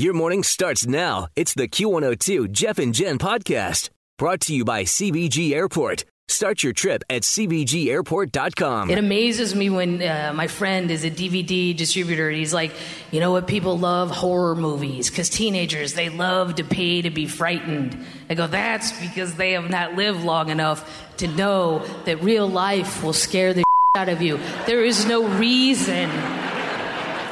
Your morning starts now. It's the Q102 Jeff and Jen podcast brought to you by CVG Airport. Start your trip at CVGAirport.com. It amazes me when uh, my friend is a DVD distributor he's like, you know what, people love horror movies because teenagers, they love to pay to be frightened. I go, that's because they have not lived long enough to know that real life will scare the out of you. There is no reason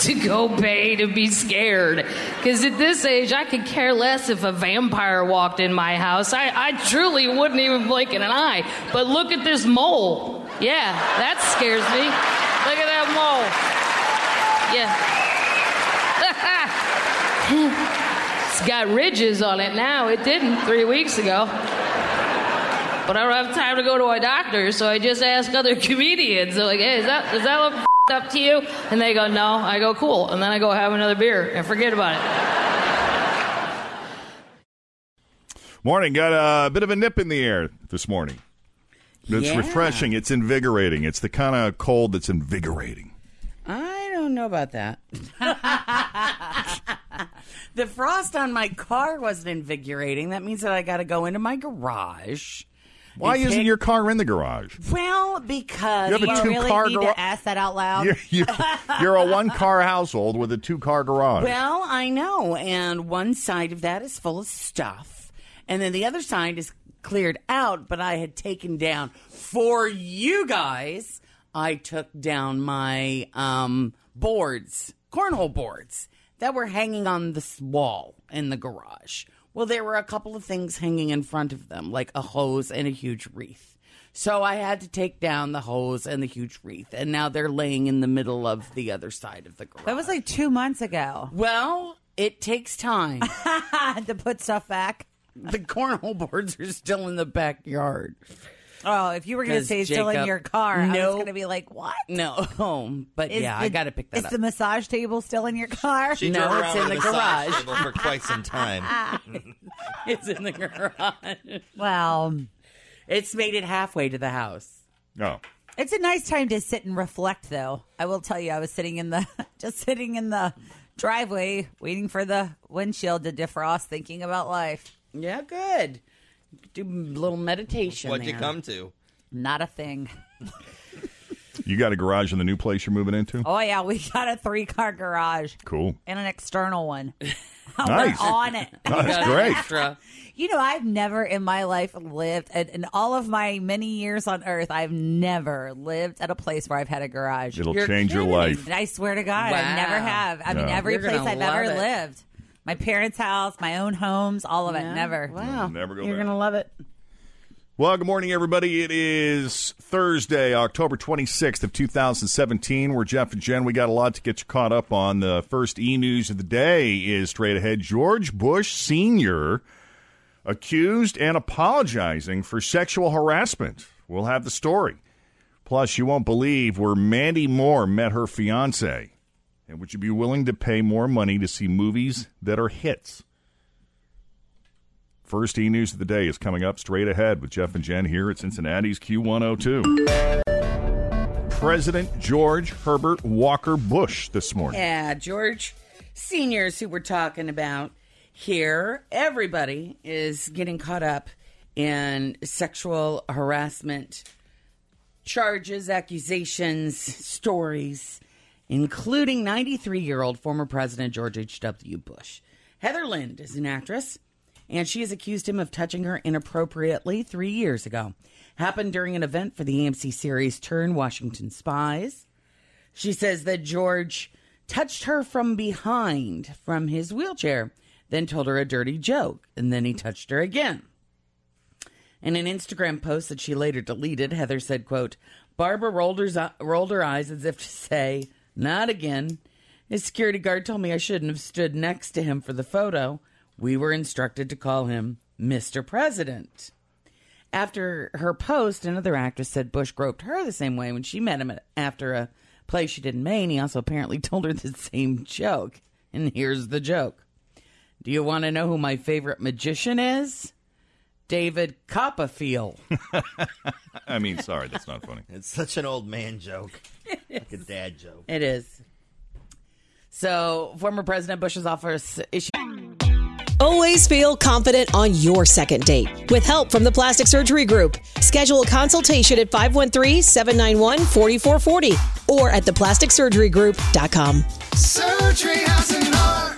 to go pay to be scared. Because at this age, I could care less if a vampire walked in my house. I, I truly wouldn't even blink an eye. But look at this mole. Yeah, that scares me. Look at that mole. Yeah. it's got ridges on it now. It didn't three weeks ago. But I don't have time to go to a doctor, so I just ask other comedians. They're like, hey, is that, does that look up to you? And they go, no. I go, cool. And then I go have another beer and forget about it. Morning. Got a bit of a nip in the air this morning. It's Yeah. refreshing. It's invigorating. It's the kind of cold that's invigorating. I don't know about that. the frost on my car wasn't invigorating. That means that I got to go into my garage. Why isn't pick- your car in the garage? Well, because You have a You really car need garage. to ask that out loud. You're, you, you're a one car household with a two car garage. Well, I know. And one side of that is full of stuff. And then the other side is cleared out, but I had taken down for you guys. I took down my um, boards, cornhole boards that were hanging on this wall in the garage. Well, there were a couple of things hanging in front of them, like a hose and a huge wreath. So I had to take down the hose and the huge wreath, and now they're laying in the middle of the other side of the garage. that was like two months ago Well, it takes time. to put stuff back. the cornhole boards are still in the backyard. Oh, if you were going to say still in your car, I was going to be like, what? No, oh, but Is yeah, the- I got to pick that Is up. Is the massage table still in your car? She No, drove it's around in with the garage. table for quite some time. it's in the garage. well, It's made it halfway to the house. no. it's a nice time to sit and reflect, though. I will tell you, I was sitting in the just sitting in the driveway, waiting for the windshield to defrost, thinking about life. Yeah, good. Do a little meditation. What'd you come to? Not a thing. You got a garage in the new place you're moving into? Oh yeah, we got a three car garage Cool. and an external one. Nice. We're on it. Oh, that's great. Extra. You know, I've never in my life lived, and in all of my many years on Earth, I've never lived at a place where I've had a garage. It'll You're change your life. And I swear to God, I never have. I mean, every You're place I've ever it. lived, my parents' house, my own homes, all of it, Yeah. never. Wow. Never go You're back. going to love it. Well, good morning, everybody. It is Thursday, October 26th of 2017. We're Jeff and Jen. We got a lot to get you caught up on. The first e-news of the day is straight ahead. George Bush Sr. accused and apologizing for sexual harassment. We'll have the story. Plus, you won't believe where Mandy Moore met her fiance. And would you be willing to pay more money to see movies that are hits? First e news of the day is coming up straight ahead with Jeff and Jen here at Cincinnati's Q102. President George Herbert Walker Bush this morning. Yeah, George Seniors, who we're talking about here, everybody is getting caught up in sexual harassment charges, accusations, stories, including 93 year old former President George H.W. Bush. Heather Lind is an actress, and she has accused him of touching her inappropriately three years ago. Happened during an event for the AMC series Turn Washington Spies. She says that George touched her from behind from his wheelchair, then told her a dirty joke, and then he touched her again. In an Instagram post that she later deleted, Heather said, quote, Barbara rolled her, rolled her eyes as if to say, not again. His security guard told me I shouldn't have stood next to him for the photo. We were instructed to call him Mr. President. After her post, another actress said Bush groped her the same way when she met him after a play she did in Maine. He also apparently told her the same joke. And here's the joke Do you want to know who my favorite magician is? David Copperfield. I mean, sorry, that's not funny. It's such an old man joke, like a dad joke. It is. So, former President Bush's office issued. Always feel confident on your second date. With help from the Plastic Surgery Group, schedule a consultation at 513 791 4440 or at theplasticsurgerygroup.com. Surgery has an art.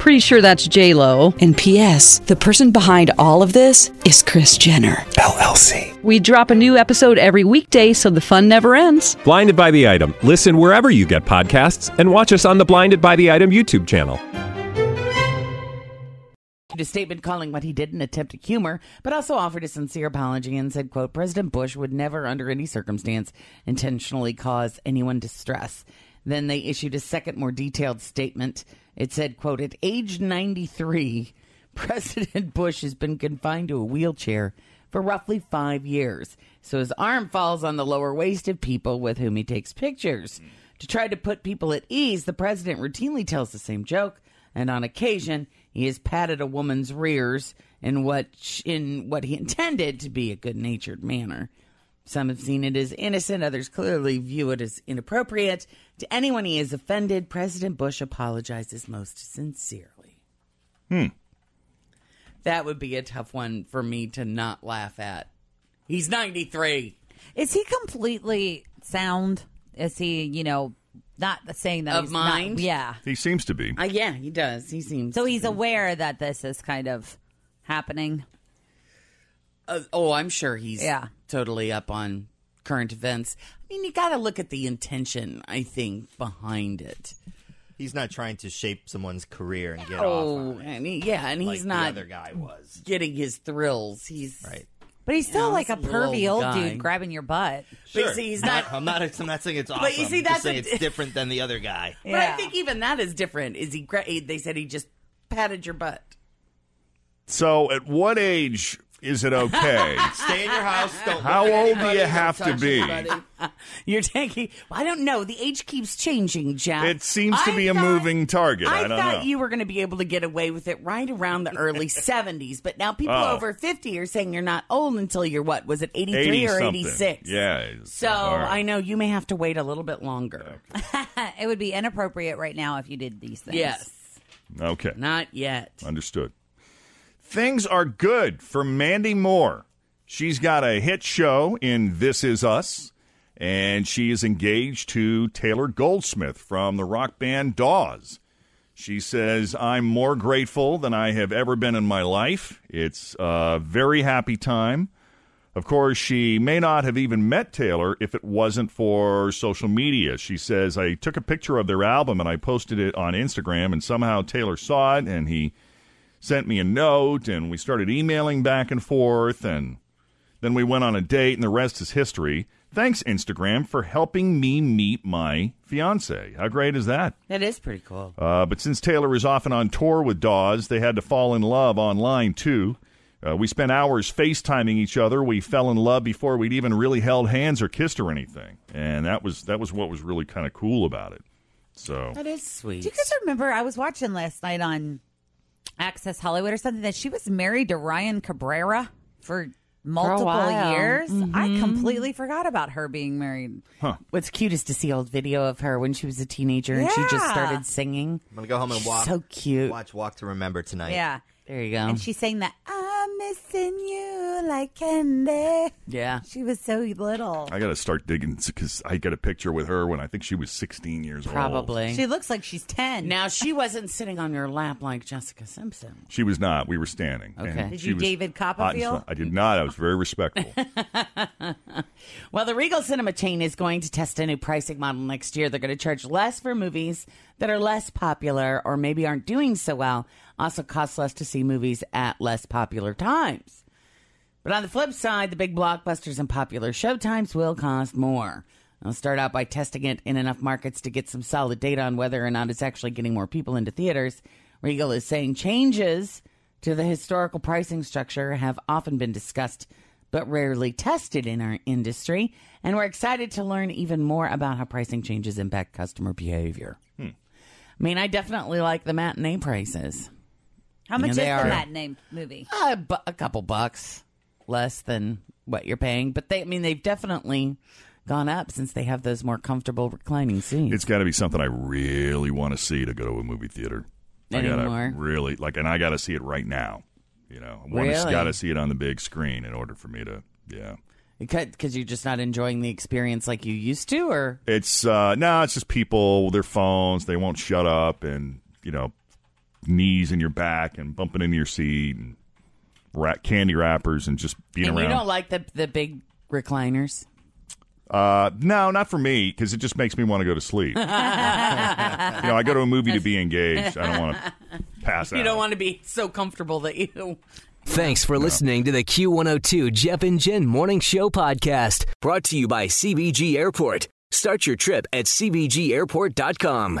Pretty sure that's J Lo. And P.S. The person behind all of this is Kris Jenner LLC. We drop a new episode every weekday, so the fun never ends. Blinded by the item. Listen wherever you get podcasts, and watch us on the Blinded by the Item YouTube channel. a statement calling what he did an attempt at humor, but also offered a sincere apology and said, quote, President Bush would never under any circumstance intentionally cause anyone distress. Then they issued a second, more detailed statement. It said, quote, at age 93, President Bush has been confined to a wheelchair for roughly five years. So his arm falls on the lower waist of people with whom he takes pictures. To try to put people at ease, the president routinely tells the same joke, and on occasion, he has patted a woman's rears in what in what he intended to be a good-natured manner. Some have seen it as innocent, others clearly view it as inappropriate. To anyone he has offended, President Bush apologizes most sincerely. Hmm. That would be a tough one for me to not laugh at. He's 93. Is he completely sound? Is he, you know, not saying that Of he's mind? Not, yeah. He seems to be. Uh, yeah, he does. He seems So he's aware that this is kind of happening. Uh, oh, I'm sure he's Yeah. totally up on current events. I mean, you got to look at the intention, I think, behind it. He's not trying to shape someone's career and get oh, off. on it and he, yeah, and like he's the not other guy was. getting his thrills. He's right. But he's still Yeah, like a he's a little pervy old guy. dude grabbing your butt. But Sure. see, he's not. I'm not. I'm not saying it's awesome. But you see, I'm that's just saying a- it's different than the other guy. But I think even that is different. Is he? gra- They said he just patted your butt. So, at what age is it okay? Stay in your house. Don't How old do anybody, you don't have to be? anybody. You're taking. I don't know. The age keeps changing, Jack. It seems to I be a moving target. I, I, don't thought know. you were going to be able to get away with it right around the early 70s, but now people Oh. over 50 are saying you're not old until you're what? Was it 83 80 or 86? Yeah. So All right. I know you may have to wait a little bit longer. it would be inappropriate right now if you did these things. Yes. Okay. Not yet. Understood. Things are good for Mandy Moore. She's got a hit show in This Is Us, and she is engaged to Taylor Goldsmith from the rock band Dawes. She says, I'm more grateful than I have ever been in my life. It's a very happy time. Of course, she may not have even met Taylor if it wasn't for social media. She says, I took a picture of their album and I posted it on Instagram, and somehow Taylor saw it and he sent me a note, and we started emailing back and forth, and then we went on a date, and the rest is history. Thanks, Instagram, for helping me meet my fiance. How great is that? That is pretty cool. Uh, but since Taylor is often on tour with Dawes, they had to fall in love online too. Uh, we spent hours FaceTiming each other. We fell in love before we'd even really held hands or kissed or anything, and that was that was what was really kind of cool about it. So That is sweet. Do you guys remember? I was watching last night on Access Hollywood or something that she was married to Ryan Cabrera for multiple while. years. I Mhm. completely forgot about her being married. What's cute is to see old video of her when she was a teenager and she just started singing. I'm gonna go home and walk. So cute. Watch Walk to Remember tonight. Yeah. There you go. And she sang that I'm missing you like candy. Yeah. She was so little. I got to start digging because I got a picture with her when I think she was 16 years old. Probably. She looks like she's 10. Now she wasn't sitting on your lap like Jessica Simpson. She was not. We were standing. Okay. and Did she you was David hot and Copperfield? stuff. I did not. I was very respectful. Well, the Regal Cinema chain is going to test a new pricing model next year. They're going to charge less for movies that are less popular or maybe aren't doing so well. Also, cost less to see movies at less popular times. But on the flip side, the big blockbusters and popular showtimes will cost more. I'll start out by testing it in enough markets to get some solid data on whether or not it's actually getting more people into theaters. Regal is saying changes to the historical pricing structure have often been discussed but rarely tested in our industry, and we're excited to learn even more about how pricing changes impact customer behavior. Hmm. I mean, I definitely like the matinee prices. How much Yeah, is they the are. matinee movie? A, bu- a couple bucks less than what you're paying, but they, I mean, they've definitely gone up since they have those more comfortable reclining seats. it's got to be something I really want to see to go to a movie theater. I gotta really like, and I got to see it right now. You know, I Really? got to see it on the big screen in order for me to. Yeah, Because you're just not enjoying the experience like you used to, or it's uh no, it's just people with their phones. They won't shut up, and you know, knees in your back and bumping into your seat, and ra- candy wrappers, and just being and you don't like the the big recliners. Uh, no, not for me because it just makes me want to go to sleep. you know, I go to a movie to be engaged. I don't want to pass out. You don't want to be so comfortable that you. Thanks for listening to the Q102 Jeff and Jen Morning Show podcast, brought to you by CVG Airport. Start your trip at CVGAirport.com.